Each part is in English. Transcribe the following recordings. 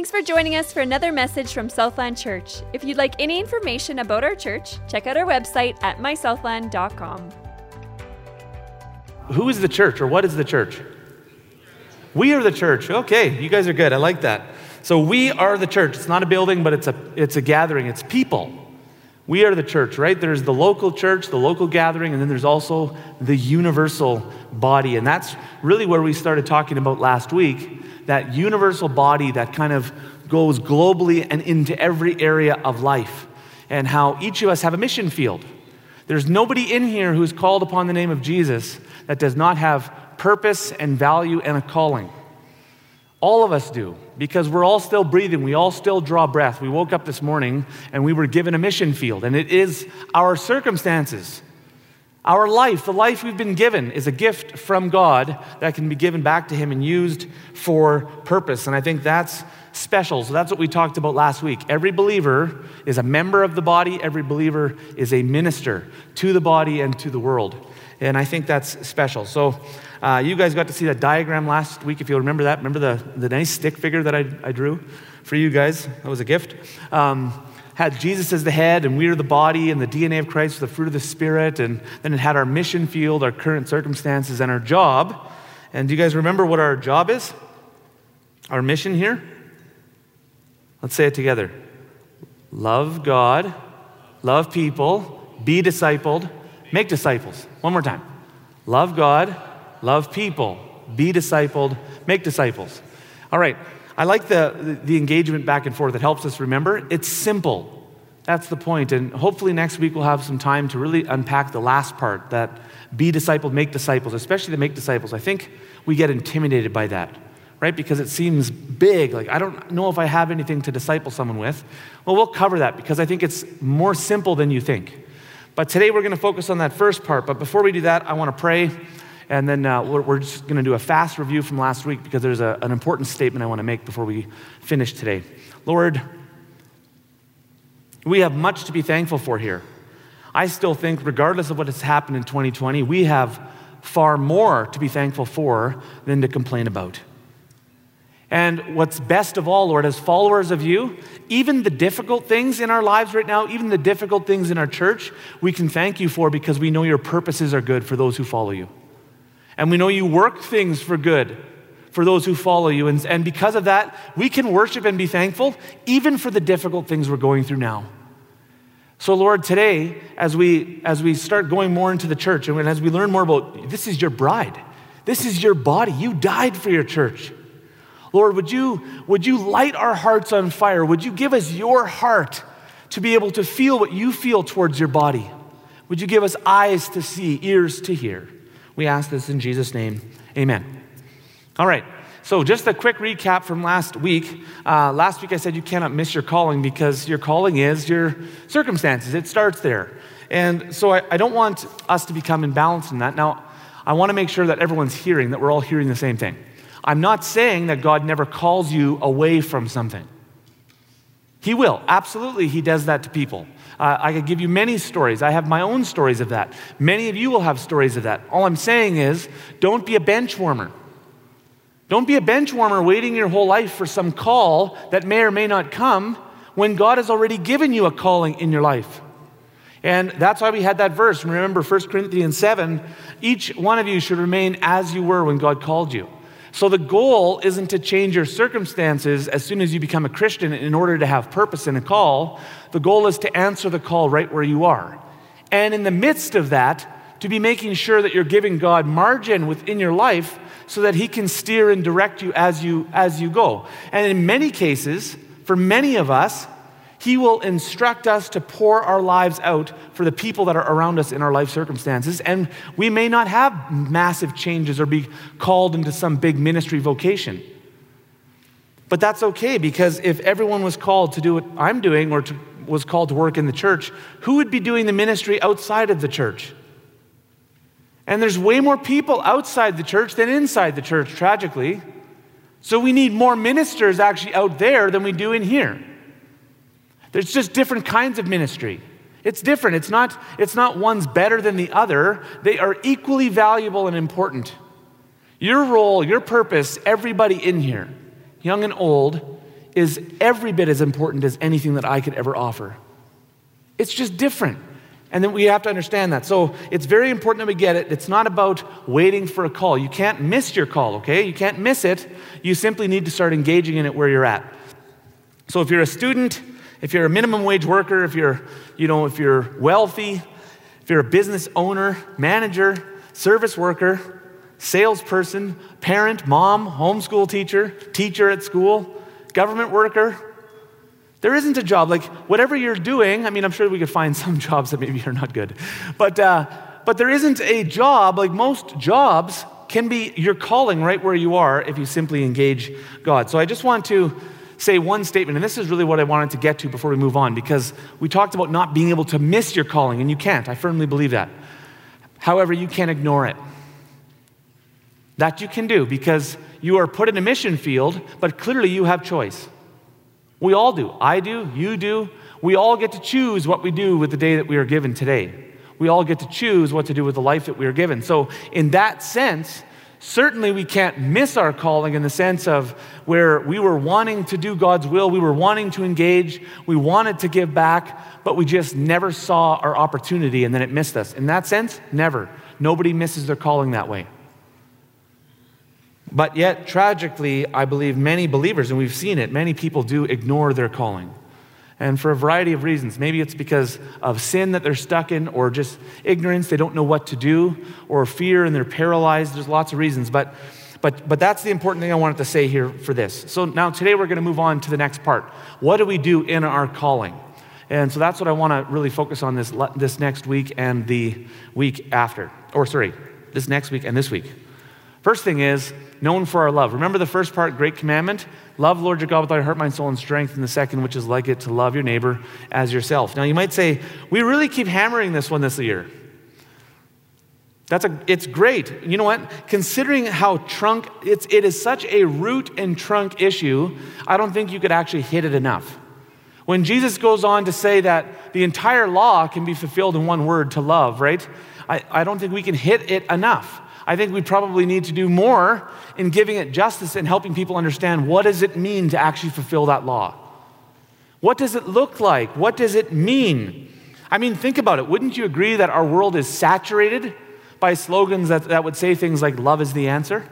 Thanks for joining us for another message from Southland Church. If you'd like any information about our church, check out our website at mysouthland.com. Who is the church or what is the church? We are the church. Okay, you guys are good. I like that. So we are the church. It's not a building, but it's a it's a gathering. It's people. We are the church, right? There's the local church, the local gathering, and then there's also the universal body. And that's really where we started talking about last week that universal body that kind of goes globally and into every area of life, and how each of us have a mission field. There's nobody in here who's called upon the name of Jesus that does not have purpose and value and a calling. All of us do, because we're all still breathing. We all still draw breath. We woke up this morning and we were given a mission field, and it is our circumstances. Our life, the life we've been given, is a gift from God that can be given back to Him and used for purpose. And I think that's special. So that's what we talked about last week. Every believer is a member of the body, every believer is a minister to the body and to the world. And I think that's special. So uh, you guys got to see that diagram last week, if you'll remember that. Remember the, the nice stick figure that I, I drew for you guys? That was a gift. Um, had Jesus as the head, and we are the body, and the DNA of Christ, the fruit of the Spirit, and then it had our mission field, our current circumstances, and our job. And do you guys remember what our job is? Our mission here? Let's say it together love God, love people, be discipled, make disciples. One more time. Love God, love people, be discipled, make disciples. All right, I like the, the engagement back and forth that helps us remember. It's simple. That's the point. And hopefully next week we'll have some time to really unpack the last part that be discipled, make disciples, especially the make disciples. I think we get intimidated by that, right? Because it seems big. Like, I don't know if I have anything to disciple someone with. Well, we'll cover that because I think it's more simple than you think. But today we're going to focus on that first part. But before we do that, I want to pray and then uh, we're, we're, just going to do a fast review from last week because there's a, an important statement I want to make before we finish today. Lord, we have much to be thankful for here. I still think, regardless of what has happened in 2020, we have far more to be thankful for than to complain about. And what's best of all, Lord, as followers of you, even the difficult things in our lives right now, even the difficult things in our church, we can thank you for because we know your purposes are good for those who follow you. And we know you work things for good for those who follow you. And, and because of that, we can worship and be thankful even for the difficult things we're going through now. So, Lord, today, as we, as we start going more into the church and as we learn more about this is your bride, this is your body, you died for your church. Lord, would you, would you light our hearts on fire? Would you give us your heart to be able to feel what you feel towards your body? Would you give us eyes to see, ears to hear? We ask this in Jesus' name. Amen. All right. So, just a quick recap from last week. Uh, last week I said you cannot miss your calling because your calling is your circumstances. It starts there. And so I, I don't want us to become imbalanced in that. Now, I want to make sure that everyone's hearing, that we're all hearing the same thing. I'm not saying that God never calls you away from something. He will. Absolutely, He does that to people. Uh, I could give you many stories. I have my own stories of that. Many of you will have stories of that. All I'm saying is don't be a bench warmer. Don't be a bench warmer waiting your whole life for some call that may or may not come when God has already given you a calling in your life. And that's why we had that verse. Remember 1 Corinthians 7 each one of you should remain as you were when God called you. So the goal isn't to change your circumstances as soon as you become a Christian in order to have purpose and a call. The goal is to answer the call right where you are. And in the midst of that, to be making sure that you're giving God margin within your life so that he can steer and direct you as you as you go. And in many cases, for many of us, he will instruct us to pour our lives out for the people that are around us in our life circumstances. And we may not have massive changes or be called into some big ministry vocation. But that's okay because if everyone was called to do what I'm doing or to, was called to work in the church, who would be doing the ministry outside of the church? And there's way more people outside the church than inside the church, tragically. So we need more ministers actually out there than we do in here. There's just different kinds of ministry. It's different. It's not, it's not one's better than the other. They are equally valuable and important. Your role, your purpose, everybody in here, young and old, is every bit as important as anything that I could ever offer. It's just different. And then we have to understand that. So it's very important that we get it. It's not about waiting for a call. You can't miss your call, okay? You can't miss it. You simply need to start engaging in it where you're at. So if you're a student, if you're a minimum wage worker, if you're, you know, if you're wealthy, if you're a business owner, manager, service worker, salesperson, parent, mom, homeschool teacher, teacher at school, government worker, there isn't a job. Like, whatever you're doing, I mean, I'm sure we could find some jobs that maybe are not good. But, uh, but there isn't a job, like most jobs, can be your calling right where you are if you simply engage God. So I just want to say one statement, and this is really what I wanted to get to before we move on, because we talked about not being able to miss your calling, and you can't. I firmly believe that. However, you can't ignore it. That you can do because you are put in a mission field, but clearly you have choice. We all do. I do. You do. We all get to choose what we do with the day that we are given today. We all get to choose what to do with the life that we are given. So, in that sense, certainly we can't miss our calling in the sense of where we were wanting to do God's will, we were wanting to engage, we wanted to give back, but we just never saw our opportunity and then it missed us. In that sense, never. Nobody misses their calling that way. But yet, tragically, I believe many believers, and we've seen it, many people do ignore their calling. And for a variety of reasons. Maybe it's because of sin that they're stuck in, or just ignorance, they don't know what to do, or fear and they're paralyzed. There's lots of reasons. But, but, but that's the important thing I wanted to say here for this. So now today we're going to move on to the next part. What do we do in our calling? And so that's what I want to really focus on this, this next week and the week after. Or, sorry, this next week and this week. First thing is, known for our love. Remember the first part, great commandment? Love Lord your God with all your heart, mind, soul, and strength. And the second, which is like it, to love your neighbor as yourself. Now you might say, we really keep hammering this one this year. That's a, it's great. You know what? Considering how trunk, it's, it is such a root and trunk issue, I don't think you could actually hit it enough. When Jesus goes on to say that the entire law can be fulfilled in one word, to love, right? I, I don't think we can hit it enough. I think we probably need to do more in giving it justice and helping people understand what does it mean to actually fulfill that law? What does it look like? What does it mean? I mean, think about it. Wouldn't you agree that our world is saturated by slogans that, that would say things like, love is the answer?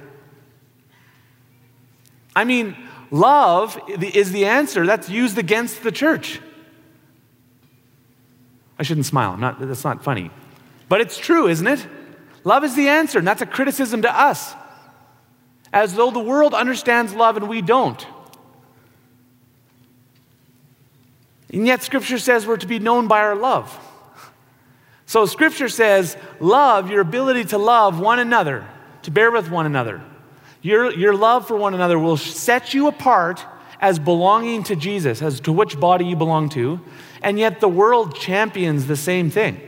I mean, love is the answer that's used against the church. I shouldn't smile. Not, that's not funny. But it's true, isn't it? Love is the answer, and that's a criticism to us. As though the world understands love and we don't. And yet, Scripture says we're to be known by our love. So, Scripture says, love, your ability to love one another, to bear with one another. Your, your love for one another will set you apart as belonging to Jesus, as to which body you belong to, and yet the world champions the same thing.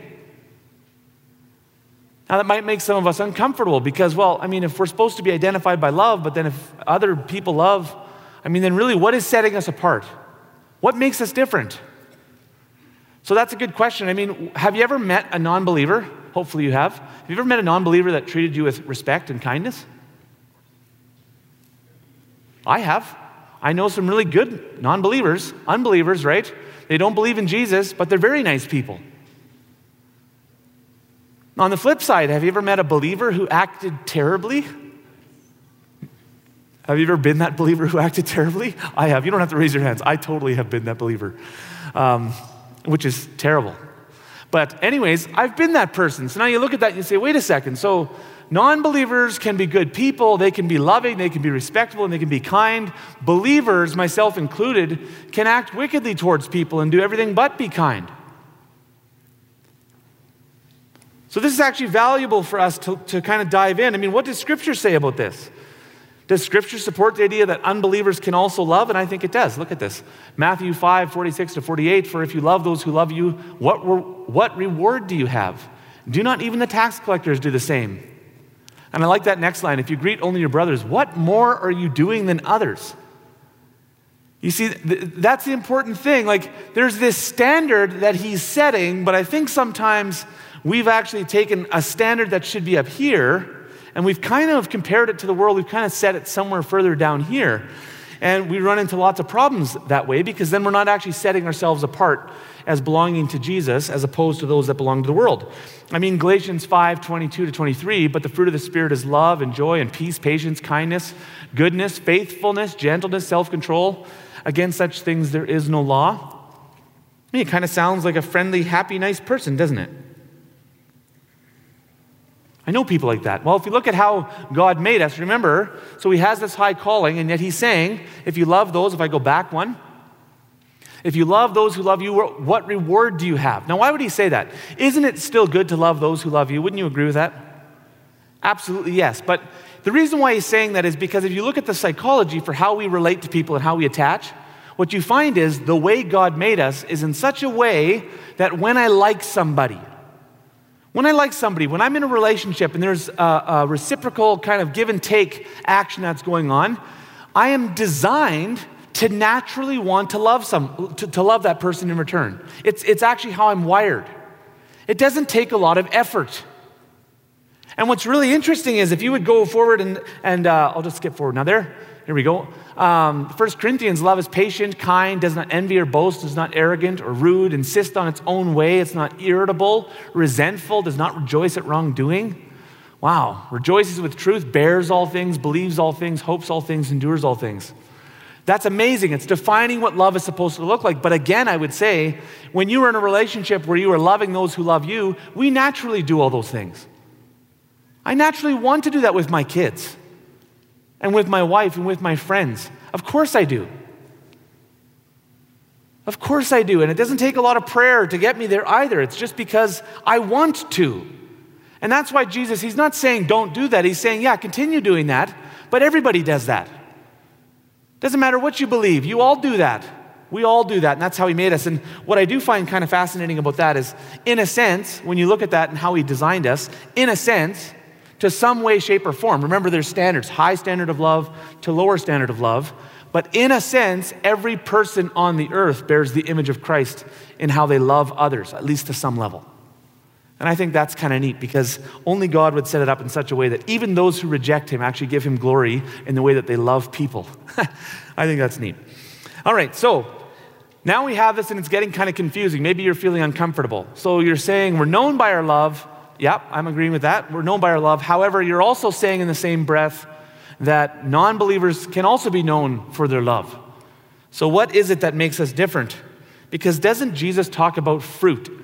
Now, that might make some of us uncomfortable because, well, I mean, if we're supposed to be identified by love, but then if other people love, I mean, then really, what is setting us apart? What makes us different? So that's a good question. I mean, have you ever met a non believer? Hopefully you have. Have you ever met a non believer that treated you with respect and kindness? I have. I know some really good non believers, unbelievers, right? They don't believe in Jesus, but they're very nice people. On the flip side, have you ever met a believer who acted terribly? Have you ever been that believer who acted terribly? I have. You don't have to raise your hands. I totally have been that believer, um, which is terrible. But, anyways, I've been that person. So now you look at that and you say, wait a second. So, non believers can be good people, they can be loving, they can be respectful, and they can be kind. Believers, myself included, can act wickedly towards people and do everything but be kind. So, this is actually valuable for us to, to kind of dive in. I mean, what does Scripture say about this? Does Scripture support the idea that unbelievers can also love? And I think it does. Look at this Matthew 5 46 to 48. For if you love those who love you, what, re- what reward do you have? Do not even the tax collectors do the same? And I like that next line. If you greet only your brothers, what more are you doing than others? You see, th- that's the important thing. Like, there's this standard that he's setting, but I think sometimes we've actually taken a standard that should be up here and we've kind of compared it to the world. We've kind of set it somewhere further down here. And we run into lots of problems that way because then we're not actually setting ourselves apart as belonging to Jesus as opposed to those that belong to the world. I mean, Galatians 5 22 to 23, but the fruit of the Spirit is love and joy and peace, patience, kindness, goodness, faithfulness, gentleness, self control. Against such things there is no law. I mean, it kind of sounds like a friendly, happy, nice person, doesn't it? I know people like that. Well, if you look at how God made us, remember, so He has this high calling, and yet He's saying, if you love those, if I go back one, if you love those who love you, what reward do you have? Now, why would He say that? Isn't it still good to love those who love you? Wouldn't you agree with that? Absolutely, yes. But the reason why He's saying that is because if you look at the psychology for how we relate to people and how we attach, what you find is the way God made us is in such a way that when I like somebody, when I like somebody, when I'm in a relationship and there's a, a, reciprocal kind of give and take action that's going on, I am designed to naturally want to love some to, to love that person in return. It's, it's actually how I'm wired. It doesn't take a lot of effort. And what's really interesting is if you would go forward and, and uh, I'll just skip forward. Now, there, here we go. Um, 1 Corinthians, love is patient, kind, does not envy or boast, is not arrogant or rude, insists on its own way, it's not irritable, resentful, does not rejoice at wrongdoing. Wow, rejoices with truth, bears all things, believes all things, hopes all things, endures all things. That's amazing. It's defining what love is supposed to look like. But again, I would say, when you are in a relationship where you are loving those who love you, we naturally do all those things. I naturally want to do that with my kids and with my wife and with my friends. Of course I do. Of course I do. And it doesn't take a lot of prayer to get me there either. It's just because I want to. And that's why Jesus, he's not saying don't do that. He's saying, yeah, continue doing that. But everybody does that. Doesn't matter what you believe, you all do that. We all do that, and that's how he made us. And what I do find kind of fascinating about that is, in a sense, when you look at that and how he designed us, in a sense, to some way, shape, or form. Remember, there's standards high standard of love to lower standard of love. But in a sense, every person on the earth bears the image of Christ in how they love others, at least to some level. And I think that's kind of neat because only God would set it up in such a way that even those who reject Him actually give Him glory in the way that they love people. I think that's neat. All right, so now we have this and it's getting kind of confusing. Maybe you're feeling uncomfortable. So you're saying we're known by our love, Yep, I'm agreeing with that. We're known by our love. However, you're also saying in the same breath that non believers can also be known for their love. So, what is it that makes us different? Because doesn't Jesus talk about fruit?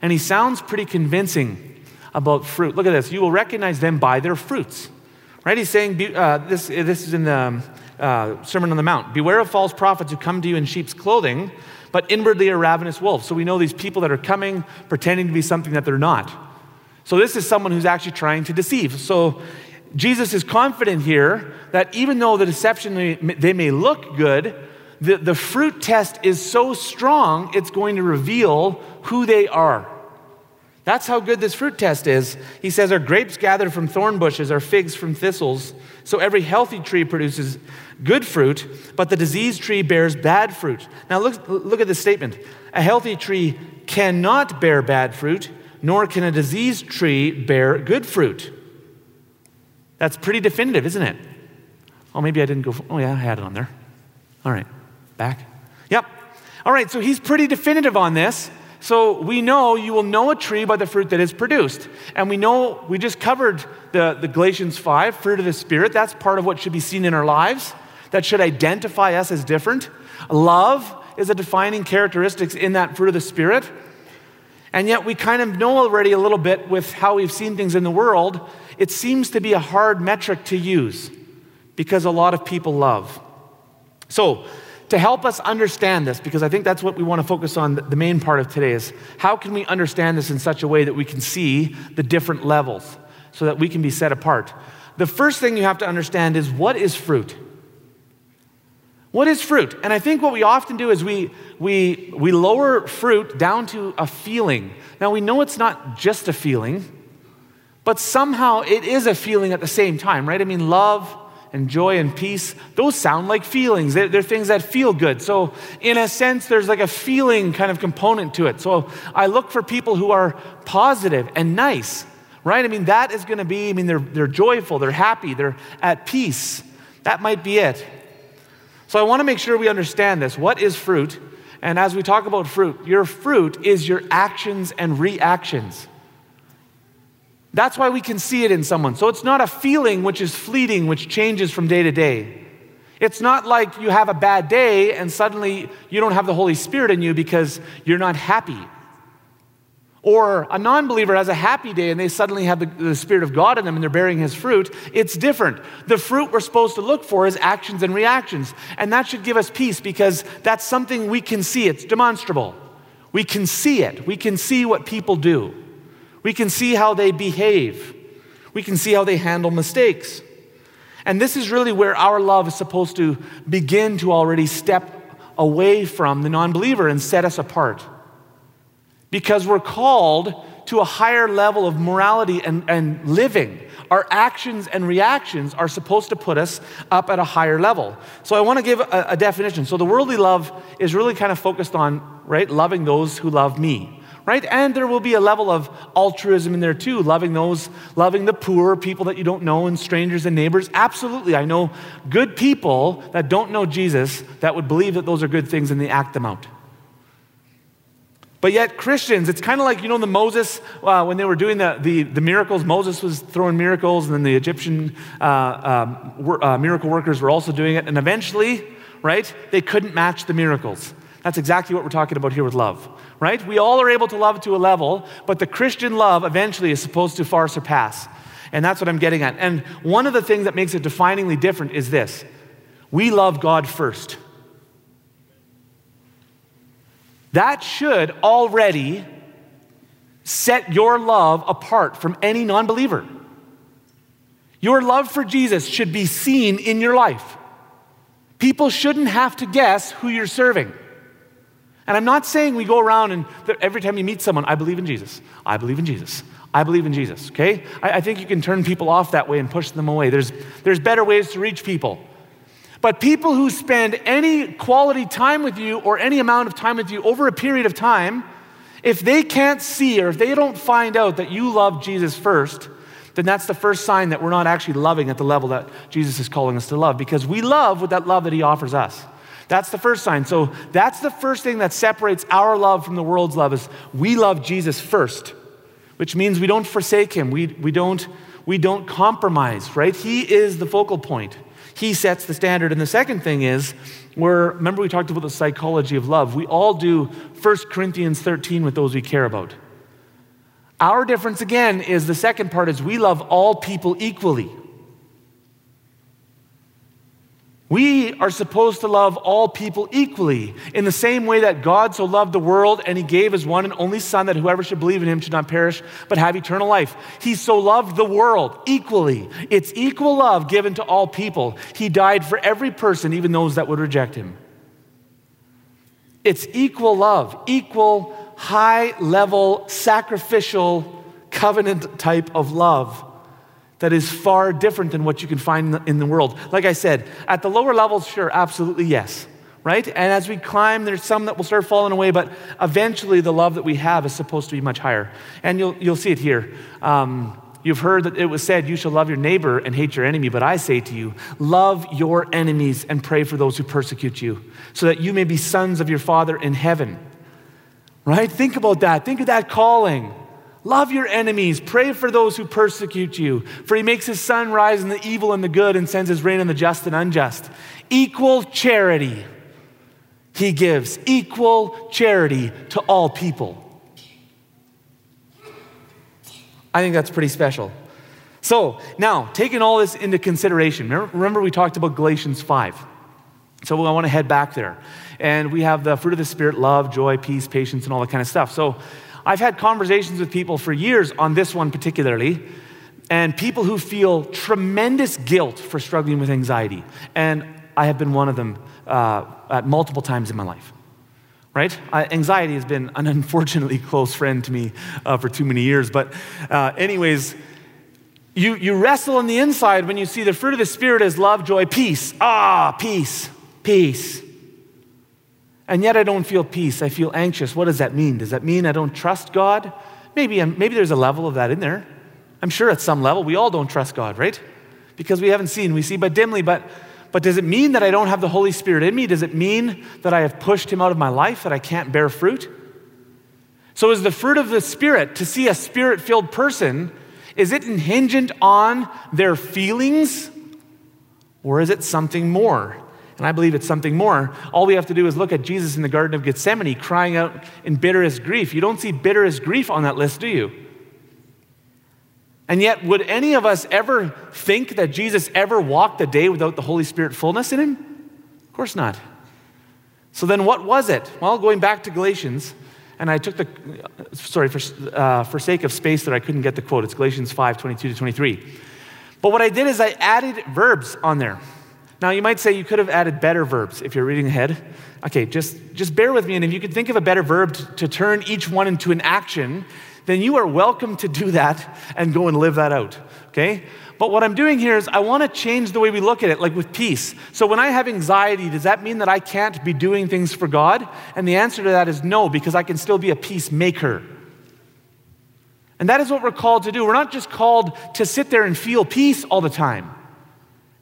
And he sounds pretty convincing about fruit. Look at this. You will recognize them by their fruits. Right? He's saying, uh, this, this is in the um, uh, Sermon on the Mount Beware of false prophets who come to you in sheep's clothing, but inwardly are ravenous wolves. So we know these people that are coming pretending to be something that they're not. So, this is someone who's actually trying to deceive. So, Jesus is confident here that even though the deception, they may look good, the, the fruit test is so strong, it's going to reveal who they are. That's how good this fruit test is. He says, Are grapes gathered from thorn bushes, are figs from thistles? So every healthy tree produces good fruit, but the diseased tree bears bad fruit. Now look, look at this statement. A healthy tree cannot bear bad fruit, nor can a diseased tree bear good fruit. That's pretty definitive, isn't it? Oh, maybe I didn't go. Oh, yeah, I had it on there. All right, back. Yep. All right, so he's pretty definitive on this. So we know you will know a tree by the fruit that is produced. And we know, we just covered the, the Galatians 5, fruit of the Spirit. That's part of what should be seen in our lives, that should identify us as different. Love is a defining characteristic in that fruit of the Spirit. And yet, we kind of know already a little bit with how we've seen things in the world. It seems to be a hard metric to use because a lot of people love. So, to help us understand this, because I think that's what we want to focus on, the main part of today is how can we understand this in such a way that we can see the different levels so that we can be set apart? The first thing you have to understand is what is fruit? What is fruit? And I think what we often do is we, we, we lower fruit down to a feeling. Now, we know it's not just a feeling, but somehow it is a feeling at the same time, right? I mean, love and joy and peace, those sound like feelings. They're, they're, things that feel good. So, in a sense, there's like a feeling kind of component to it. So, I look for people who are positive and nice, right? I mean, that is going to be, I mean, they're, they're joyful, they're happy, they're at peace. That might be it. So I want to make sure we understand this. What is fruit? And as we talk about fruit, your fruit is your actions and reactions. That's why we can see it in someone. So it's not a feeling which is fleeting, which changes from day to day. It's not like you have a bad day and suddenly you don't have the Holy Spirit in you because you're not happy. Or a non believer has a happy day and they suddenly have the, the, Spirit of God in them and they're bearing His fruit. It's different. The fruit we're supposed to look for is actions and reactions. And that should give us peace because that's something we can see. It's demonstrable. We can see it. We can see what people do. We can see how they behave. We can see how they handle mistakes. And this is really where our love is supposed to begin to already step away from the non believer and set us apart because we're called to a higher level of morality and, and living. Our actions and reactions are supposed to put us up at a higher level. So I want to give a, a definition. So the worldly love is really kind of focused on, right, loving those who love me right? And there will be a level of altruism in there too, loving those, loving the poor, people that you don't know, and strangers and neighbors. Absolutely. I know good people that don't know Jesus that would believe that those are good things and they act them out. But yet, Christians, it's kind of like, you know, the Moses, uh, when they were doing the, the, the, miracles, Moses was throwing miracles, and then the Egyptian uh, um, uh, miracle workers were also doing it. And eventually, right, they couldn't match the miracles. That's exactly what we're talking about here with love, right? We all are able to love to a level, but the Christian love eventually is supposed to far surpass. And that's what I'm getting at. And one of the things that makes it definingly different is this we love God first. That should already set your love apart from any non believer. Your love for Jesus should be seen in your life. People shouldn't have to guess who you're serving. And I'm not saying we go around and every time you meet someone, I believe in Jesus. I believe in Jesus. I believe in Jesus, okay? I, I think you can turn people off that way and push them away. There's, there's better ways to reach people. But people who spend any quality time with you or any amount of time with you over a period of time, if they can't see or if they don't find out that you love Jesus first, then that's the first sign that we're not actually loving at the level that Jesus is calling us to love because we love with that love that he offers us. That's the first sign. So that's the first thing that separates our love from the world's love is we love Jesus first, which means we don't forsake him. We, we, don't, we don't compromise, right? He is the focal point. He sets the standard. And the second thing is, we're, remember we talked about the psychology of love. We all do 1 Corinthians 13 with those we care about. Our difference again is the second part is we love all people equally. We are supposed to love all people equally in the same way that God so loved the world and he gave his one and only Son that whoever should believe in him should not perish but have eternal life. He so loved the world equally. It's equal love given to all people. He died for every person, even those that would reject him. It's equal love, equal, high level, sacrificial, covenant type of love that is far different than what you can find in the world. Like I said, at the lower levels, sure, absolutely yes, right? And as we climb, there's some that will start falling away, but eventually the love that we have is supposed to be much higher. And you'll, you'll see it here. Um, you've heard that it was said, You shall love your neighbor and hate your enemy, but I say to you, love your enemies and pray for those who persecute you, so that you may be sons of your Father in heaven. Right? Think about that. Think of that calling. Love your enemies. Pray for those who persecute you. For he makes his sun rise in the evil and the good and sends his rain on the just and unjust. Equal charity he gives. Equal charity to all people. I think that's pretty special. So, now, taking all this into consideration, remember, remember we talked about Galatians 5. So, I want to head back there. And we have the fruit of the Spirit love, joy, peace, patience, and all that kind of stuff. So, I've had conversations with people for years on this one particularly, and people who feel tremendous guilt for struggling with anxiety. And I have been one of them uh, at multiple times in my life. Right? anxiety has been an unfortunately close friend to me uh, for too many years. But, uh, anyways, you, you wrestle on the inside when you see the fruit of the Spirit is love, joy, peace. Ah, peace, peace. And yet I don't feel peace. I feel anxious. What does that mean? Does that mean I don't trust God? Maybe, um, maybe there's a level of that in there. I'm sure at some level we all don't trust God, right? Because we haven't seen, we see but dimly. But, but does it mean that I don't have the Holy Spirit in me? Does it mean that I have pushed him out of my life, that I can't bear fruit? So, is the fruit of the Spirit, to see a spirit filled person, is it hingent on their feelings or is it something more? And I believe it's something more. All we have to do is look at Jesus in the Garden of Gethsemane crying out in bitterest grief. You don't see bitterest grief on that list, do you? And yet, would any of us ever think that Jesus ever walked a day without the Holy Spirit fullness in him? Of course not. So then, what was it? Well, going back to Galatians, and I took the, sorry, for, uh, for sake of space that I couldn't get the quote, it's Galatians 5 22 to 23. But what I did is I added verbs on there. Now, you might say you could have added better verbs if you're reading ahead. Okay, just, just bear with me, and if you could think of a better verb to, to turn each one into an action, then you are welcome to do that and go and live that out, okay? But what I'm doing here is I want to change the way we look at it, like with peace. So when I have anxiety, does that mean that I can't be doing things for God? And the answer to that is no, because I can still be a peacemaker. And that is what we're called to do. We're not just called to sit there and feel peace all the time.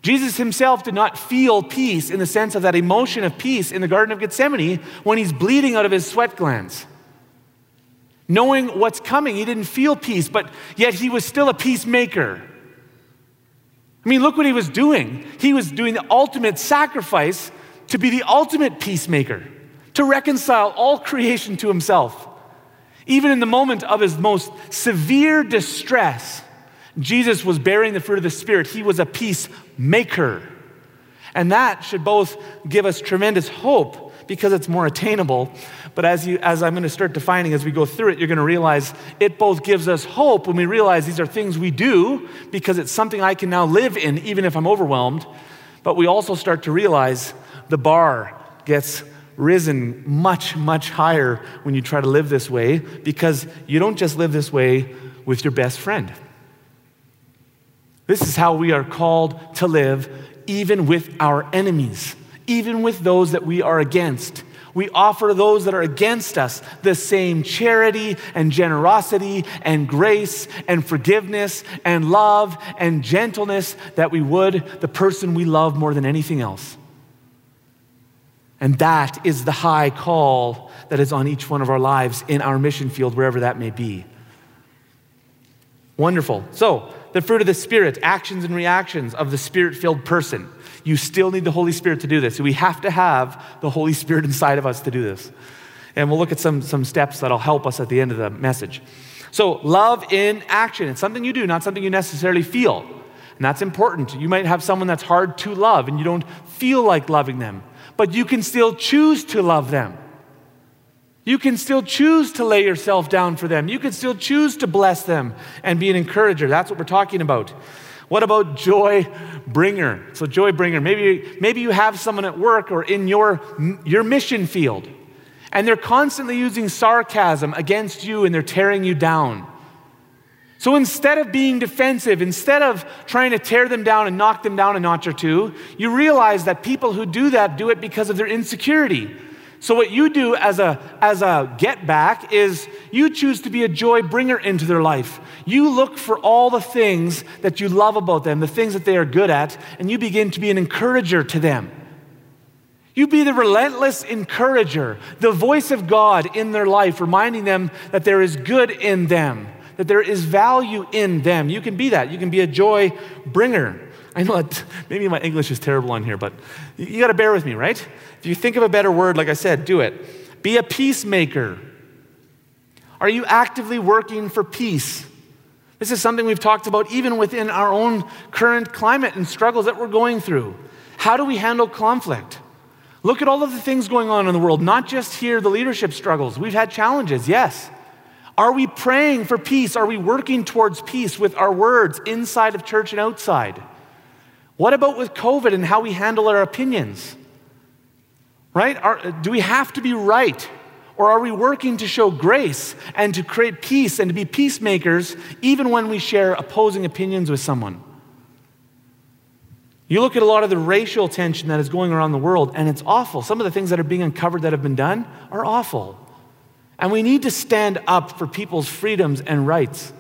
Jesus himself did not feel peace in the sense of that emotion of peace in the Garden of Gethsemane when he's bleeding out of his sweat glands. Knowing what's coming, he didn't feel peace, but yet he was still a peacemaker. I mean, look what he was doing. He was doing the ultimate sacrifice to be the ultimate peacemaker, to reconcile all creation to himself. Even in the moment of his most severe distress, Jesus was bearing the fruit of the Spirit. He was a peacemaker. And that should both give us tremendous hope because it's more attainable. But as, you, as I'm going to start defining as we go through it, you're going to realize it both gives us hope when we realize these are things we do because it's something I can now live in even if I'm overwhelmed. But we also start to realize the bar gets risen much, much higher when you try to live this way because you don't just live this way with your best friend. This is how we are called to live, even with our enemies, even with those that we are against. We offer those that are against us the same charity and generosity and grace and forgiveness and love and gentleness that we would the person we love more than anything else. And that is the high call that is on each one of our lives in our mission field, wherever that may be. Wonderful. So, the fruit of the Spirit, actions and reactions of the Spirit filled person. You still need the Holy Spirit to do this. We have to have the Holy Spirit inside of us to do this. And we'll look at some, some steps that'll help us at the end of the message. So, love in action. It's something you do, not something you necessarily feel. And that's important. You might have someone that's hard to love and you don't feel like loving them, but you can still choose to love them. You can still choose to lay yourself down for them. You can still choose to bless them and be an encourager. That's what we're talking about. What about joy bringer? So, joy bringer. Maybe, maybe you have someone at work or in your, your mission field, and they're constantly using sarcasm against you and they're tearing you down. So instead of being defensive, instead of trying to tear them down and knock them down a notch or two, you realize that people who do that do it because of their insecurity. So, what you do as a, as a get back is you choose to be a joy bringer into their life. You look for all the things that you love about them, the things that they are good at, and you begin to be an encourager to them. You be the relentless encourager, the voice of God in their life, reminding them that there is good in them, that there is value in them. You can be that. You can be a joy bringer. I know that maybe my English is terrible on here, but you got to bear with me, right? If you think of a better word, like I said, do it. Be a peacemaker. Are you actively working for peace? This is something we've talked about even within our own current climate and struggles that we're going through. How do we handle conflict? Look at all of the things going on in the world, not just here, the leadership struggles. We've had challenges, yes. Are we praying for peace? Are we working towards peace with our words inside of church and outside? What about with COVID and how we handle our opinions? Right? Are, do we have to be right? Or are we working to show grace and to create peace and to be peacemakers even when we share opposing opinions with someone? You look at a lot of the racial tension that is going around the world, and it's awful. Some of the things that are being uncovered that have been done are awful. And we need to stand up for people's freedoms and rights.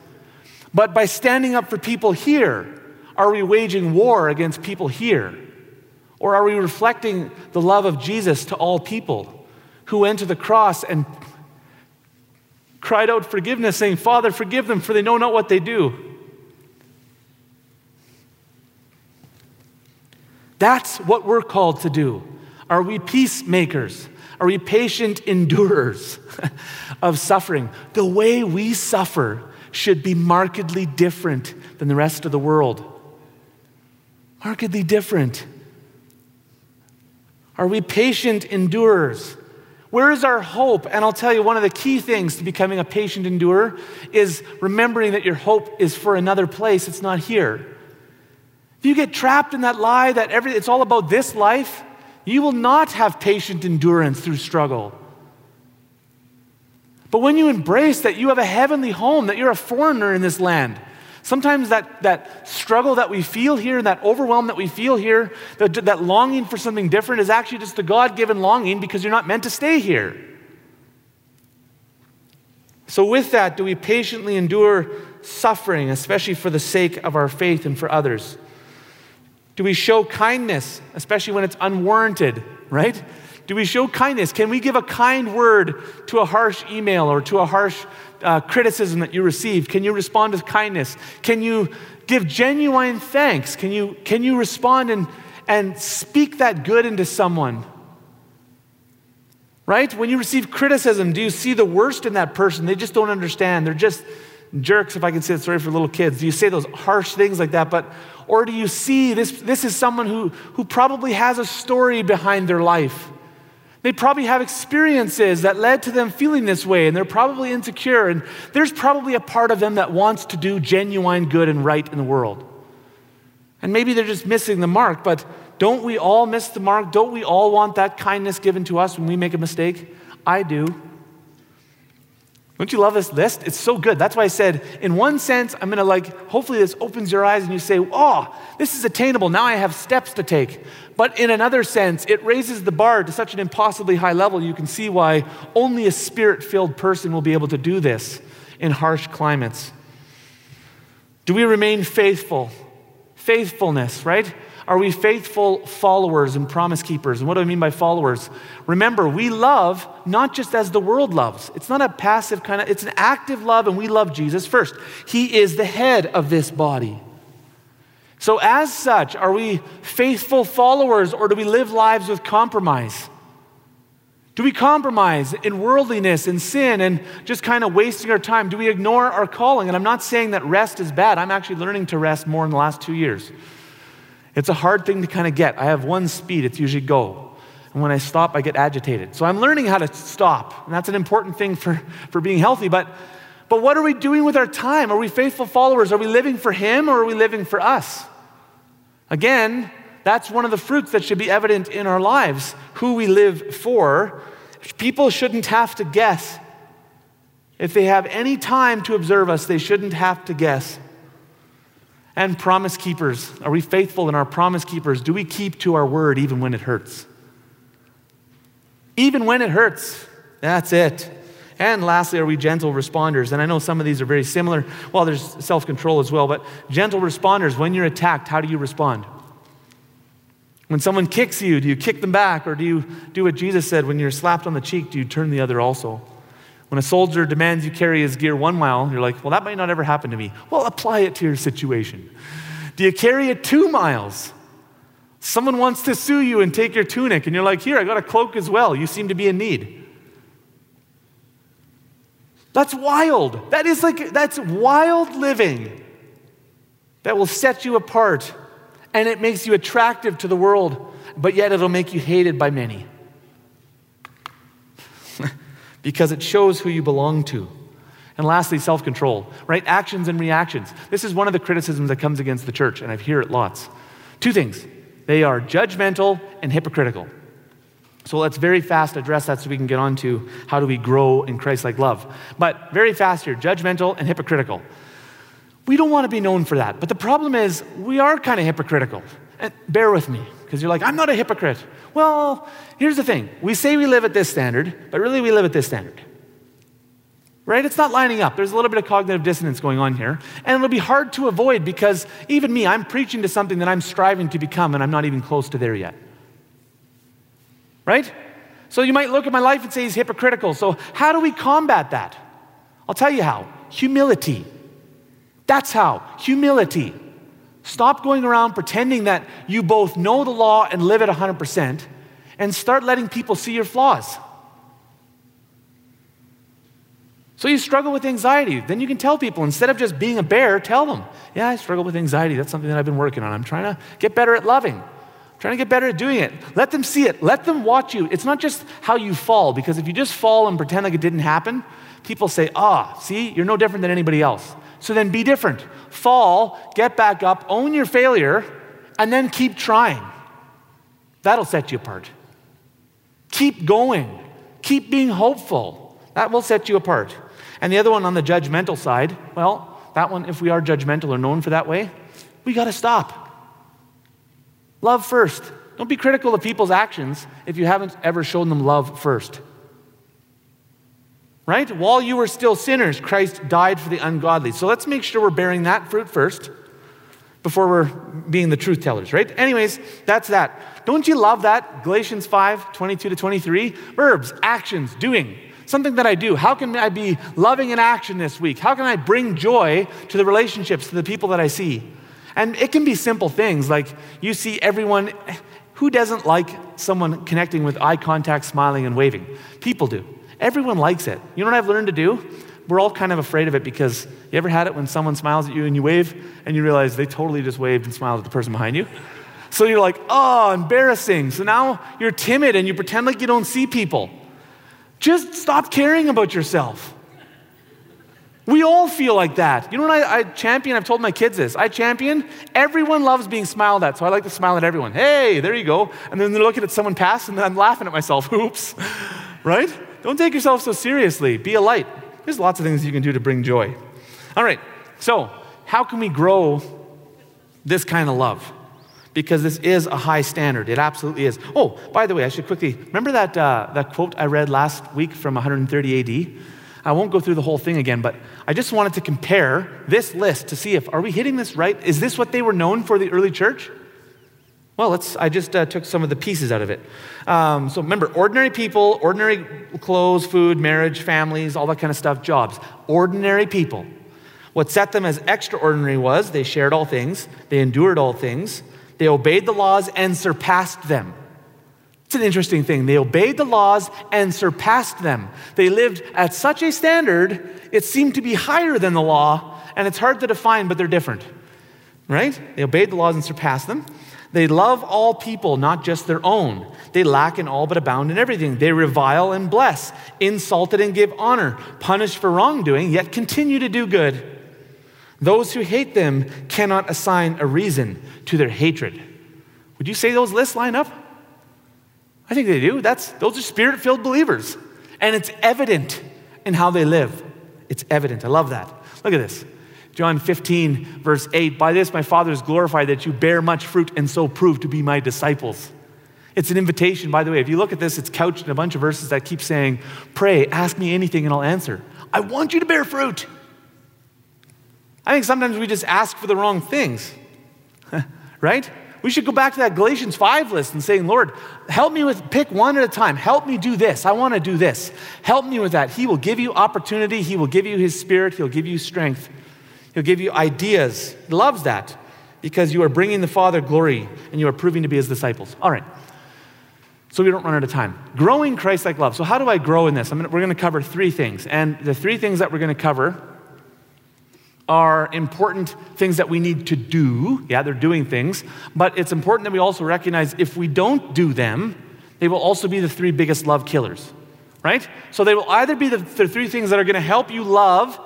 But by standing up for people here, are we waging war against people here? Or are we reflecting the love of Jesus to all people who went to the cross and cried out forgiveness, saying, Father, forgive them, for they know not what they do? That's what we're called to do. Are we peacemakers? Are we patient endurers of suffering? The way we suffer should be markedly different than the rest of the world. Markedly different. Are we patient endurers? Where is our hope? And I'll tell you, one of the key things to becoming a patient endurer is remembering that your hope is for another place, it's not here. If you get trapped in that lie that every, it's all about this life, you will not have patient endurance through struggle. But when you embrace that you have a heavenly home, that you're a foreigner in this land, sometimes that, that struggle that we feel here, and that overwhelm that we feel here, that, that longing for something different is actually just a God given longing because you're not meant to stay here. So, with that, do we patiently endure suffering, especially for the sake of our faith and for others? Do we show kindness, especially when it's unwarranted, right? Do we show kindness? Can we give a kind word to a harsh email or to a harsh uh, criticism that you received? Can you respond with kindness? Can you give genuine thanks? Can you, can you respond and, and speak that good into someone? Right? When you receive criticism, do you see the worst in that person? They just don't understand. They're just jerks, if I can say it, sorry for little kids. Do you say those harsh things like that? But or do you see this, this is someone who, who probably has a story behind their life? They probably have experiences that led to them feeling this way, and they're probably insecure, and there's probably a part of them that wants to do genuine good and right in the world. And maybe they're just missing the mark, but don't we all miss the mark? Don't we all want that kindness given to us when we make a mistake? I do. Don't you love this list? It's so good. That's why I said, in one sense, I'm going to like, hopefully this opens your eyes and you say, oh, this is attainable. Now I have steps to take. But in another sense, it raises the bar to such an impossibly high level, you can see why only a spirit filled person will be able to do this in harsh climates. Do we remain faithful? Faithfulness, right? Are we faithful followers and promise keepers? And what do I mean by followers? Remember, we love not just as the world loves. It's not a passive kind of, it's an active love, and we love Jesus first. He is the head of this body. So, as such, are we faithful followers or do we live lives with compromise? Do we compromise in worldliness and sin and just kind of wasting our time? Do we ignore our calling? And I'm not saying that rest is bad. I'm actually learning to rest more in the last two years. It's a hard thing to kind of get. I have one speed, it's usually go. And when I stop, I get agitated. So I'm learning how to stop. And that's an important thing for, for being healthy. But, but what are we doing with our time? Are we faithful followers? Are we living for Him or are we living for us? Again, that's one of the fruits that should be evident in our lives who we live for. People shouldn't have to guess. If they have any time to observe us, they shouldn't have to guess. And promise keepers. Are we faithful in our promise keepers? Do we keep to our word even when it hurts? Even when it hurts. That's it. And lastly, are we gentle responders? And I know some of these are very similar. Well, there's self control as well, but gentle responders, when you're attacked, how do you respond? When someone kicks you, do you kick them back? Or do you do what Jesus said when you're slapped on the cheek, do you turn the other also? When a soldier demands you carry his gear one mile, you're like, well, that might not ever happen to me. Well, apply it to your situation. Do you carry it two miles? Someone wants to sue you and take your tunic, and you're like, here, I got a cloak as well. You seem to be in need. That's wild. That is like, that's wild living that will set you apart and it makes you attractive to the world, but yet it'll make you hated by many because it shows who you belong to. And lastly, self control, right? Actions and reactions. This is one of the criticisms that comes against the church, and I hear it lots. Two things they are judgmental and hypocritical. So let's very fast address that so we can get on to how do we grow in Christ like love. But very fast here judgmental and hypocritical. We don't want to be known for that. But the problem is, we are kind of hypocritical. And bear with me, because you're like, I'm not a hypocrite. Well, here's the thing we say we live at this standard, but really we live at this standard. Right? It's not lining up. There's a little bit of cognitive dissonance going on here. And it'll be hard to avoid because even me, I'm preaching to something that I'm striving to become, and I'm not even close to there yet. right? So you might look at my life and say he's hypocritical. So, how do we combat that? I'll tell you how humility. That's how. Humility. Stop going around pretending that you both know the law and live it 100%, and start letting people see your flaws. So you struggle with anxiety. Then you can tell people, instead of just being a bear, tell them, yeah, I struggle with anxiety. That's something that I've been working on. I'm trying to get better at loving. Trying to get better at doing it. Let them see it. Let them watch you. It's not just how you fall, because if you just fall and pretend like it didn't happen, people say, ah, see, you're no different than anybody else. So then be different. Fall, get back up, own your failure, and then keep trying. That'll set you apart. Keep going. Keep being hopeful. That will set you apart. And the other one on the judgmental side, well, that one, if we are judgmental or known for that way, we got to stop. Love first. Don't be critical of people's actions if you haven't ever shown them love first. Right? While you were still sinners, Christ died for the ungodly. So let's make sure we're bearing that fruit first before we're being the truth tellers, right? Anyways, that's that. Don't you love that? Galatians 5 22 to 23. Verbs, actions, doing something that I do. How can I be loving in action this week? How can I bring joy to the relationships, to the people that I see? And it can be simple things like you see everyone. Who doesn't like someone connecting with eye contact, smiling, and waving? People do. Everyone likes it. You know what I've learned to do? We're all kind of afraid of it because you ever had it when someone smiles at you and you wave and you realize they totally just waved and smiled at the person behind you? So you're like, oh, embarrassing. So now you're timid and you pretend like you don't see people. Just stop caring about yourself. We all feel like that. You know what I, I, champion? I've told my kids this. I champion everyone loves being smiled at, so I like to smile at everyone. Hey, there you go. And then they're looking at someone pass, and I'm laughing at myself. Oops. right? Don't take yourself so seriously. Be a light. There's lots of things you can do to bring joy. All right, so how can we grow this kind of love? because this is a high standard. It absolutely is. Oh, by the way, I should quickly remember that, uh, that quote I read last week from 130 AD? I won't go through the whole thing again, but I just wanted to compare this list to see if are we hitting this right? Is this what they were known for the early church? Well, let's, I just uh, took some of the pieces out of it. Um, so remember, ordinary people, ordinary clothes, food, marriage, families, all that kind of stuff, jobs. Ordinary people. What set them as extraordinary was they shared all things, they endured all things, they obeyed the laws and surpassed them. It's an interesting thing. They obeyed the laws and surpassed them. They lived at such a standard, it seemed to be higher than the law, and it's hard to define, but they're different. Right? They obeyed the laws and surpassed them. They love all people, not just their own. They lack in all but abound in everything. They revile and bless, insulted and give honor, punished for wrongdoing, yet continue to do good. Those who hate them cannot assign a reason to their hatred. Would you say those lists line up? I think they do. That's, those are spirit filled believers. And it's evident in how they live. It's evident. I love that. Look at this. John 15, verse 8 By this my Father is glorified that you bear much fruit and so prove to be my disciples. It's an invitation, by the way. If you look at this, it's couched in a bunch of verses that keep saying, Pray, ask me anything, and I'll answer. I want you to bear fruit. I think sometimes we just ask for the wrong things, right? We should go back to that Galatians 5 list and saying, Lord, help me with, pick one at a time. Help me do this. I want to do this. Help me with that. He will give you opportunity. He will give you His Spirit. He'll give you strength. He'll give you ideas. He loves that because you are bringing the Father glory and you are proving to be His disciples. All right. So we don't run out of time. Growing Christ like love. So, how do I grow in this? Gonna, we're going to cover three things. And the three things that we're going to cover are important things that we need to do. Yeah, they're doing things, but it's important that we also recognize if we don't do them, they will also be the three biggest love killers, right? So they will either be the, the three things that are going to help you love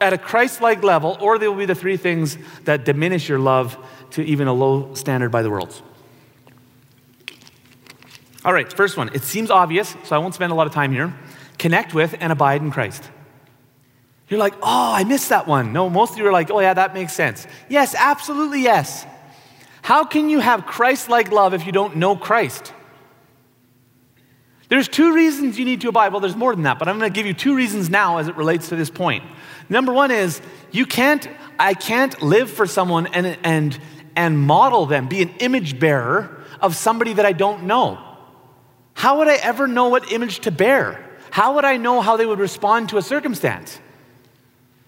at a Christ like level, or they will be the three things that diminish your love to even a low standard by the world. All right, first one. It seems obvious, so I won't spend a lot of time here. Connect with and abide in Christ. You're like, oh, I missed that one. No, most of you are like, oh, yeah, that makes sense. Yes, absolutely yes. How can you have Christ like love if you don't know Christ? There's two reasons you need to abide. Well, there's more than that, but I'm going to give you two reasons now as it relates to this point. Number one is you can't, I can't live for someone and, and, and model them, be an image bearer of somebody that I don't know. how would I ever know what image to bear? How would I know how they would respond to a circumstance?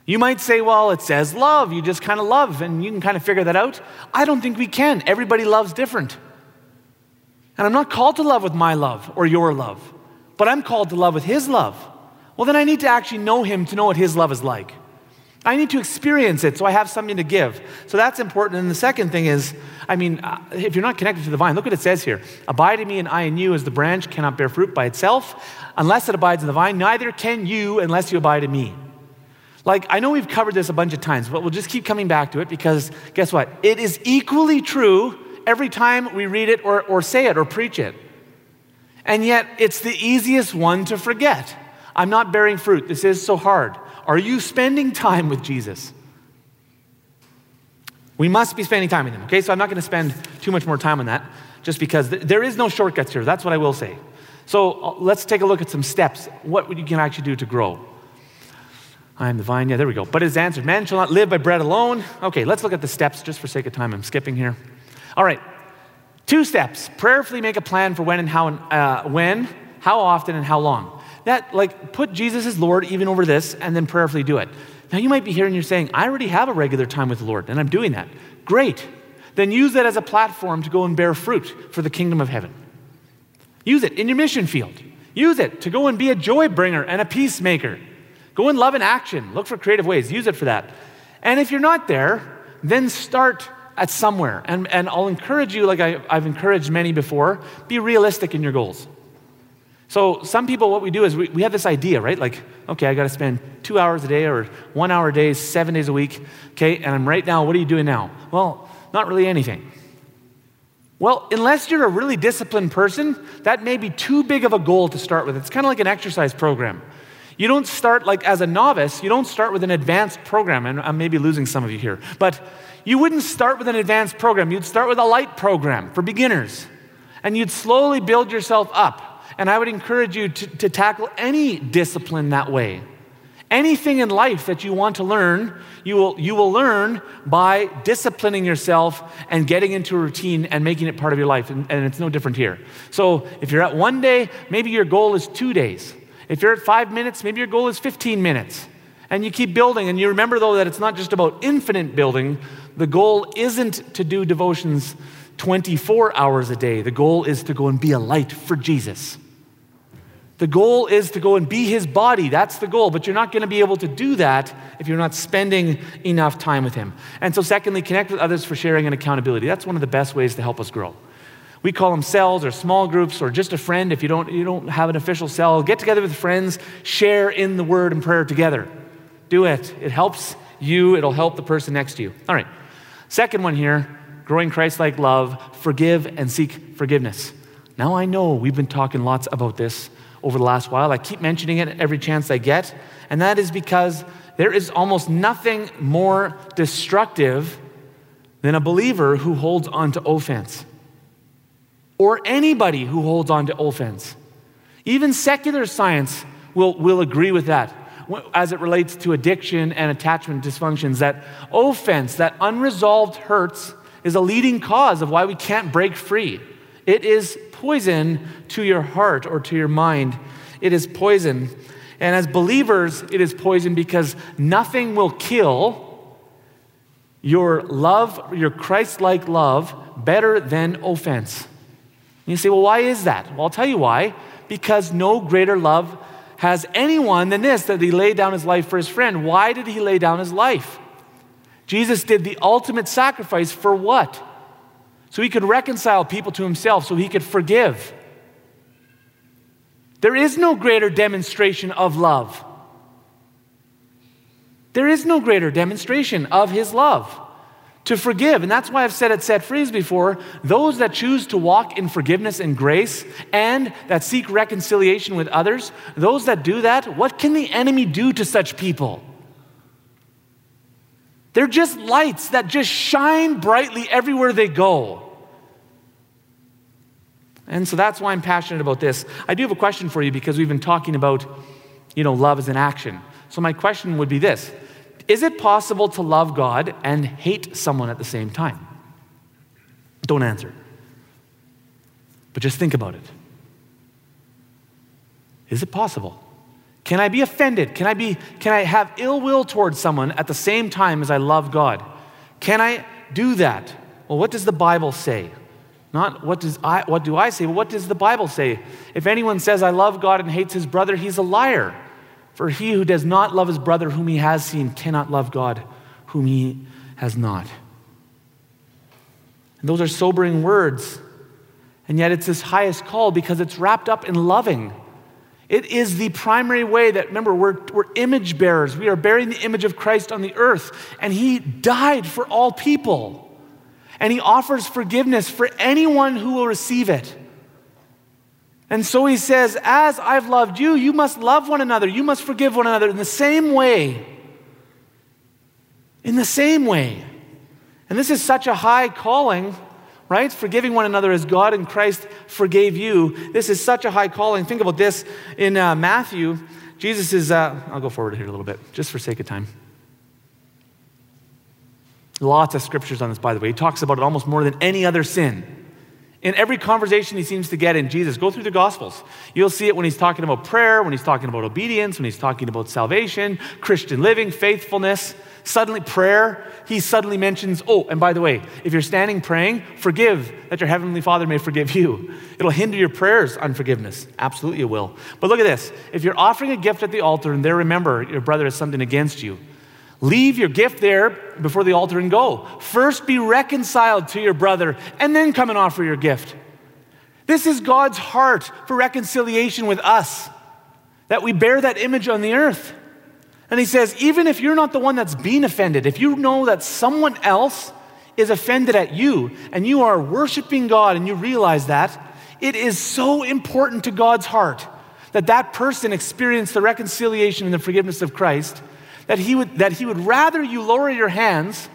You might say, well, it says love. You just kind of love, and you can kind of figure that out. I don't think we can. Everybody loves different. And I'm not called to love with my love or your love, but I'm called to love with His love. Well, then I need to actually know Him to know what His love is like. I need to experience it so I have something to give. So that's important. And the second thing is, I mean, uh, if you're not connected to the vine, look what it says here Abide in me and I in you, as the branch cannot bear fruit by itself unless it abides in the vine, neither can you unless you abide in me. Like, I know we've covered this a bunch of times, but we'll just keep coming back to it because guess what? It is equally true every time we read it or, or say it or preach it. And yet, it's the easiest one to forget. I'm not bearing fruit. This is so hard. Are you spending time with Jesus? We must be spending time with Him, okay? So I'm not going to spend too much more time on that just because th- there is no shortcuts here. That's what I will say. So uh, let's take a look at some steps, what you can actually do to grow. I am the vine. Yeah, there we go. But it's answered, man shall not live by bread alone. Okay, let's look at the steps just for sake of time. I'm skipping here. All right, two steps. Prayerfully make a plan for when and how, uh, when, how often, and how long. That, like, put Jesus as Lord even over this and then prayerfully do it. Now, you might be hearing you're saying, I already have a regular time with the Lord and I'm doing that. Great. Then use that as a platform to go and bear fruit for the kingdom of heaven. Use it in your mission field. Use it to go and be a joy bringer and a peacemaker. Go and love in action. Look for creative ways. Use it for that. And if you're not there, then start at somewhere. And, and I'll encourage you, like I, I've encouraged many before, be realistic in your goals. So, some people, what we do is we, we have this idea, right? Like, okay, I got to spend two hours a day or one hour a day, seven days a week. Okay, and I'm right now, what are you doing now? Well, not really anything. Well, unless you're a really disciplined person, that may be too big of a goal to start with. It's kind of like an exercise program. You don't start like as a novice, you don't start with an advanced program. And I'm maybe losing some of you here, but you wouldn't start with an advanced program. You'd start with a light program for beginners. And you'd slowly build yourself up. And I would encourage you to, to tackle any discipline that way. Anything in life that you want to learn, you will, you will learn by disciplining yourself and getting into a routine and making it part of your life. And, and it's no different here. So if you're at one day, maybe your goal is two days. If you're at five minutes, maybe your goal is 15 minutes. And you keep building. And you remember, though, that it's not just about infinite building. The goal isn't to do devotions 24 hours a day. The goal is to go and be a light for Jesus. The goal is to go and be his body. That's the goal. But you're not going to be able to do that if you're not spending enough time with him. And so, secondly, connect with others for sharing and accountability. That's one of the best ways to help us grow. We call them cells or small groups or just a friend if you don't, you don't have an official cell. Get together with friends, share in the word and prayer together. Do it. It helps you, it'll help the person next to you. All right. Second one here growing Christ like love, forgive and seek forgiveness. Now, I know we've been talking lots about this over the last while. I keep mentioning it every chance I get, and that is because there is almost nothing more destructive than a believer who holds on to offense, or anybody who holds on to offense. Even secular science will, will agree with that as it relates to addiction and attachment dysfunctions that offense, that unresolved hurts, is a leading cause of why we can't break free. It is poison to your heart or to your mind. It is poison. And as believers, it is poison because nothing will kill your love, your Christ like love, better than offense. And you say, well, why is that? Well, I'll tell you why. Because no greater love has anyone than this, that he laid down his life for his friend. Why did he lay down his life? Jesus did the ultimate sacrifice for what? so he could reconcile people to himself, so he could forgive. There is no greater demonstration of love. There is no greater demonstration of his love to forgive. And that's why I've said at Set Frees before those that choose to walk in forgiveness and grace and that seek reconciliation with others, those that do that, what can the enemy do to such people? They're just lights that just shine brightly everywhere they go. And so that's why I'm passionate about this. I do have a question for you because we've been talking about, you know, love as an action. So my question would be this Is it possible to love God and hate someone at the same time? Don't answer. But just think about it. Is it possible? Can I be offended? Can I, be, can I have ill will towards someone at the same time as I love God? Can I do that? Well, what does the Bible say? Not what, does I, what do I say, but what does the Bible say? If anyone says, I love God and hates his brother, he's a liar. For he who does not love his brother whom he has seen cannot love God whom he has not. And those are sobering words. And yet it's his highest call because it's wrapped up in loving. It is the primary way that, remember, we're, we're image bearers. We are bearing the image of Christ on the earth. And he died for all people. And he offers forgiveness for anyone who will receive it. And so he says, As I've loved you, you must love one another. You must forgive one another in the same way. In the same way. And this is such a high calling right? Forgiving one another as God and Christ forgave you. This is such a high calling. Think about this in uh, Matthew. Jesus is, uh, I'll go forward here a little bit, just for sake of time. Lots of scriptures on this, by the way. He talks about it almost more than any other sin. In every conversation he seems to get in Jesus, go through the Gospels. You'll see it when he's talking about prayer, when he's talking about obedience, when he's talking about salvation, Christian living, faithfulness. Suddenly, prayer, he suddenly mentions, oh, and by the way, if you're standing praying, forgive that your heavenly Father may forgive you. It'll hinder your prayers, unforgiveness. Absolutely, it will. But look at this if you're offering a gift at the altar and there remember your brother has something against you, leave your gift there before the altar and go. First be reconciled to your brother and then come and offer your gift. This is God's heart for reconciliation with us, that we bear that image on the earth. And he says, even if you're not the one that's being offended, if you know that someone else is offended at you and you are worshiping God and you realize that, it is so important to God's heart that that person experience the reconciliation and the forgiveness of Christ that he would, that he would rather you lower your hands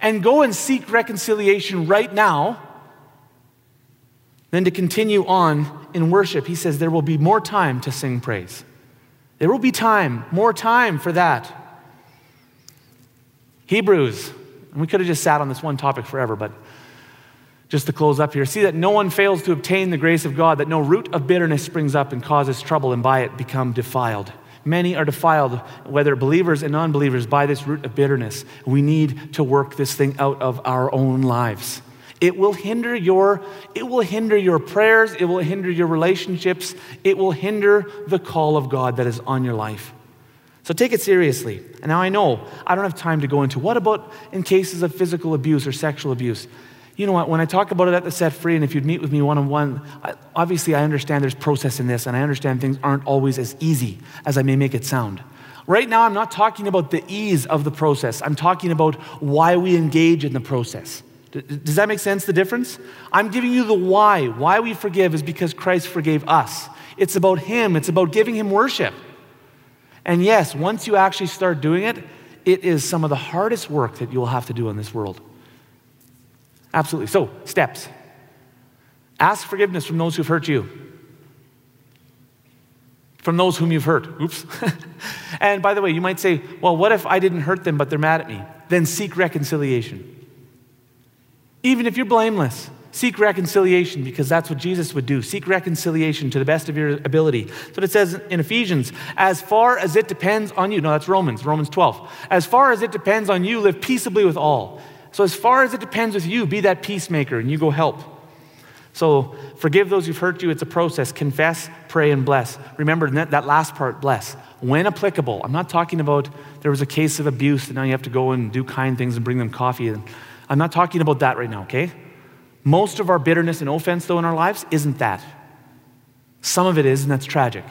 and go and seek reconciliation right now than to continue on in worship. He says there will be more time to sing praise. There will be time, more time for that. Hebrews, and we could have just sat on this one topic forever, but just to close up here, see that no one fails to obtain the grace of God, that no root of bitterness springs up and causes trouble, and by it become defiled. Many are defiled, whether believers and non believers, by this root of bitterness. We need to work this thing out of our own lives. It will hinder your it will hinder your prayers, it will hinder your relationships, it will hinder the call of God that is on your life. So take it seriously. And now I know I don't have time to go into what about in cases of physical abuse or sexual abuse. You know what? When I talk about it at the Set Free, and if you'd meet with me one on one, obviously I understand there's process in this, and I understand things aren't always as easy as I may make it sound. Right now, I'm not talking about the ease of the process. I'm talking about why we engage in the process. Does that make sense, the difference? I'm giving you the why. Why we forgive is because Christ forgave us. It's about Him, it's about giving Him worship. And yes, once you actually start doing it, it is some of the hardest work that you will have to do in this world. Absolutely. So, steps ask forgiveness from those who've hurt you, from those whom you've hurt. Oops. and by the way, you might say, well, what if I didn't hurt them, but they're mad at me? Then seek reconciliation. Even if you're blameless, seek reconciliation because that's what Jesus would do. Seek reconciliation to the best of your ability. So it says in Ephesians, as far as it depends on you. No, that's Romans, Romans 12. As far as it depends on you, live peaceably with all. So as far as it depends with you, be that peacemaker and you go help. So forgive those who've hurt you. It's a process. Confess, pray, and bless. Remember that, last part, bless. When applicable. I'm not talking about there was a case of abuse and now you have to go and do kind things and bring them coffee. I'm not talking about that right now, okay? Most of our bitterness and offense, though, in our lives isn't that. Some of it is, and that's tragic.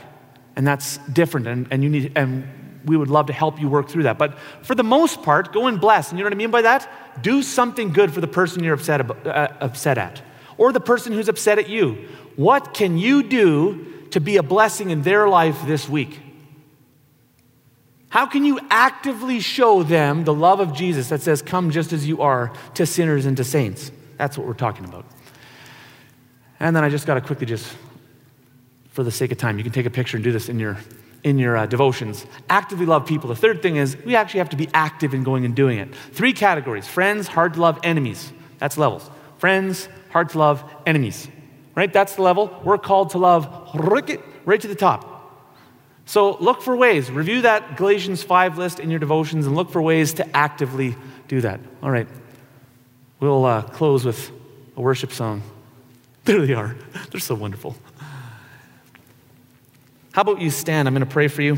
And that's different, and, and you need, and we would love to help you work through that. But for the most part, go and bless. And you know what I mean by that? Do something good for the person you're upset, about, uh, upset at, or the person who's upset at you. What can you do to be a blessing in their life this week? How can you actively show them the love of Jesus that says, Come just as you are to sinners and to saints? That's what we're talking about. And then I just got to quickly, just for the sake of time, you can take a picture and do this in your, in your uh, devotions. Actively love people. The third thing is we actually have to be active in going and doing it. Three categories friends, hard to love, enemies. That's levels. Friends, hard to love, enemies. Right? That's the level. We're called to love right to the top. So look for ways. Review that Galatians 5 list in your devotions and look for ways to actively do that. All right. We'll uh, close with a worship song. There they are. They're so wonderful. How about you stand? I'm going to pray for you.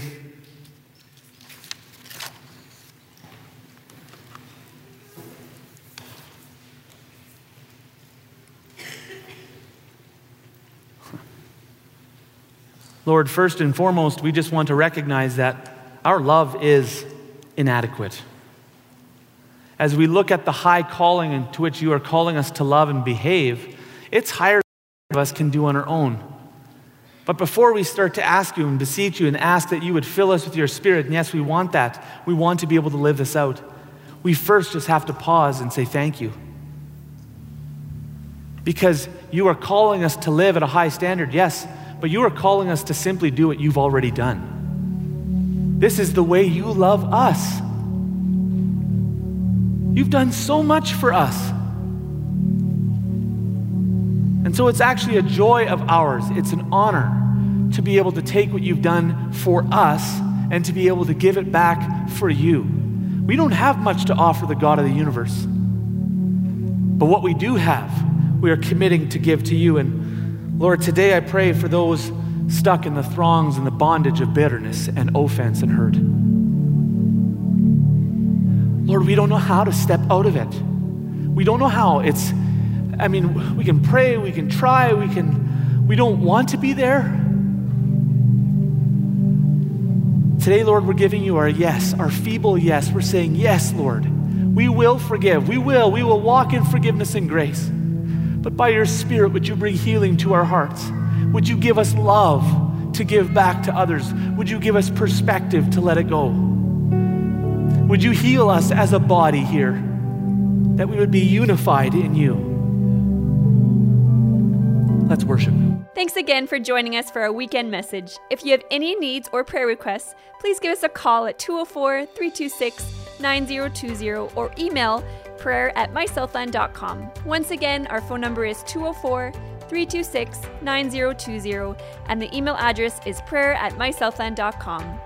Lord, first and foremost, we just want to recognize that our love is inadequate. As we look at the high calling into which you are calling us to love and behave, it's higher than us can do on our own. But before we start to ask you and beseech you and ask that you would fill us with your spirit, and yes, we want that, we want to be able to live this out, we first just have to pause and say thank you. Because you are calling us to live at a high standard, yes, but you are calling us to simply do what you've already done. This is the way you love us. You've done so much for us. And so it's actually a joy of ours. It's an honor to be able to take what you've done for us and to be able to give it back for you. We don't have much to offer the God of the universe. But what we do have, we are committing to give to you. And Lord, today I pray for those stuck in the throngs and the bondage of bitterness and offense and hurt. Lord, we don't know how to step out of it. We don't know how. It's, I mean, we can pray, we can try, we can, we don't want to be there. Today, Lord, we're giving you our yes, our feeble yes. We're saying, Yes, Lord, we will forgive. We will. We will walk in forgiveness and grace. But by your Spirit, would you bring healing to our hearts? Would you give us love to give back to others? Would you give us perspective to let it go? Would you heal us as a body here, that we would be unified in you? Let's worship. Thanks again for joining us for our weekend message. If you have any needs or prayer requests, please give us a call at 204 326 9020 or email prayer at mysouthland.com. Once again, our phone number is 204 326 9020 and the email address is prayer at mysouthland.com.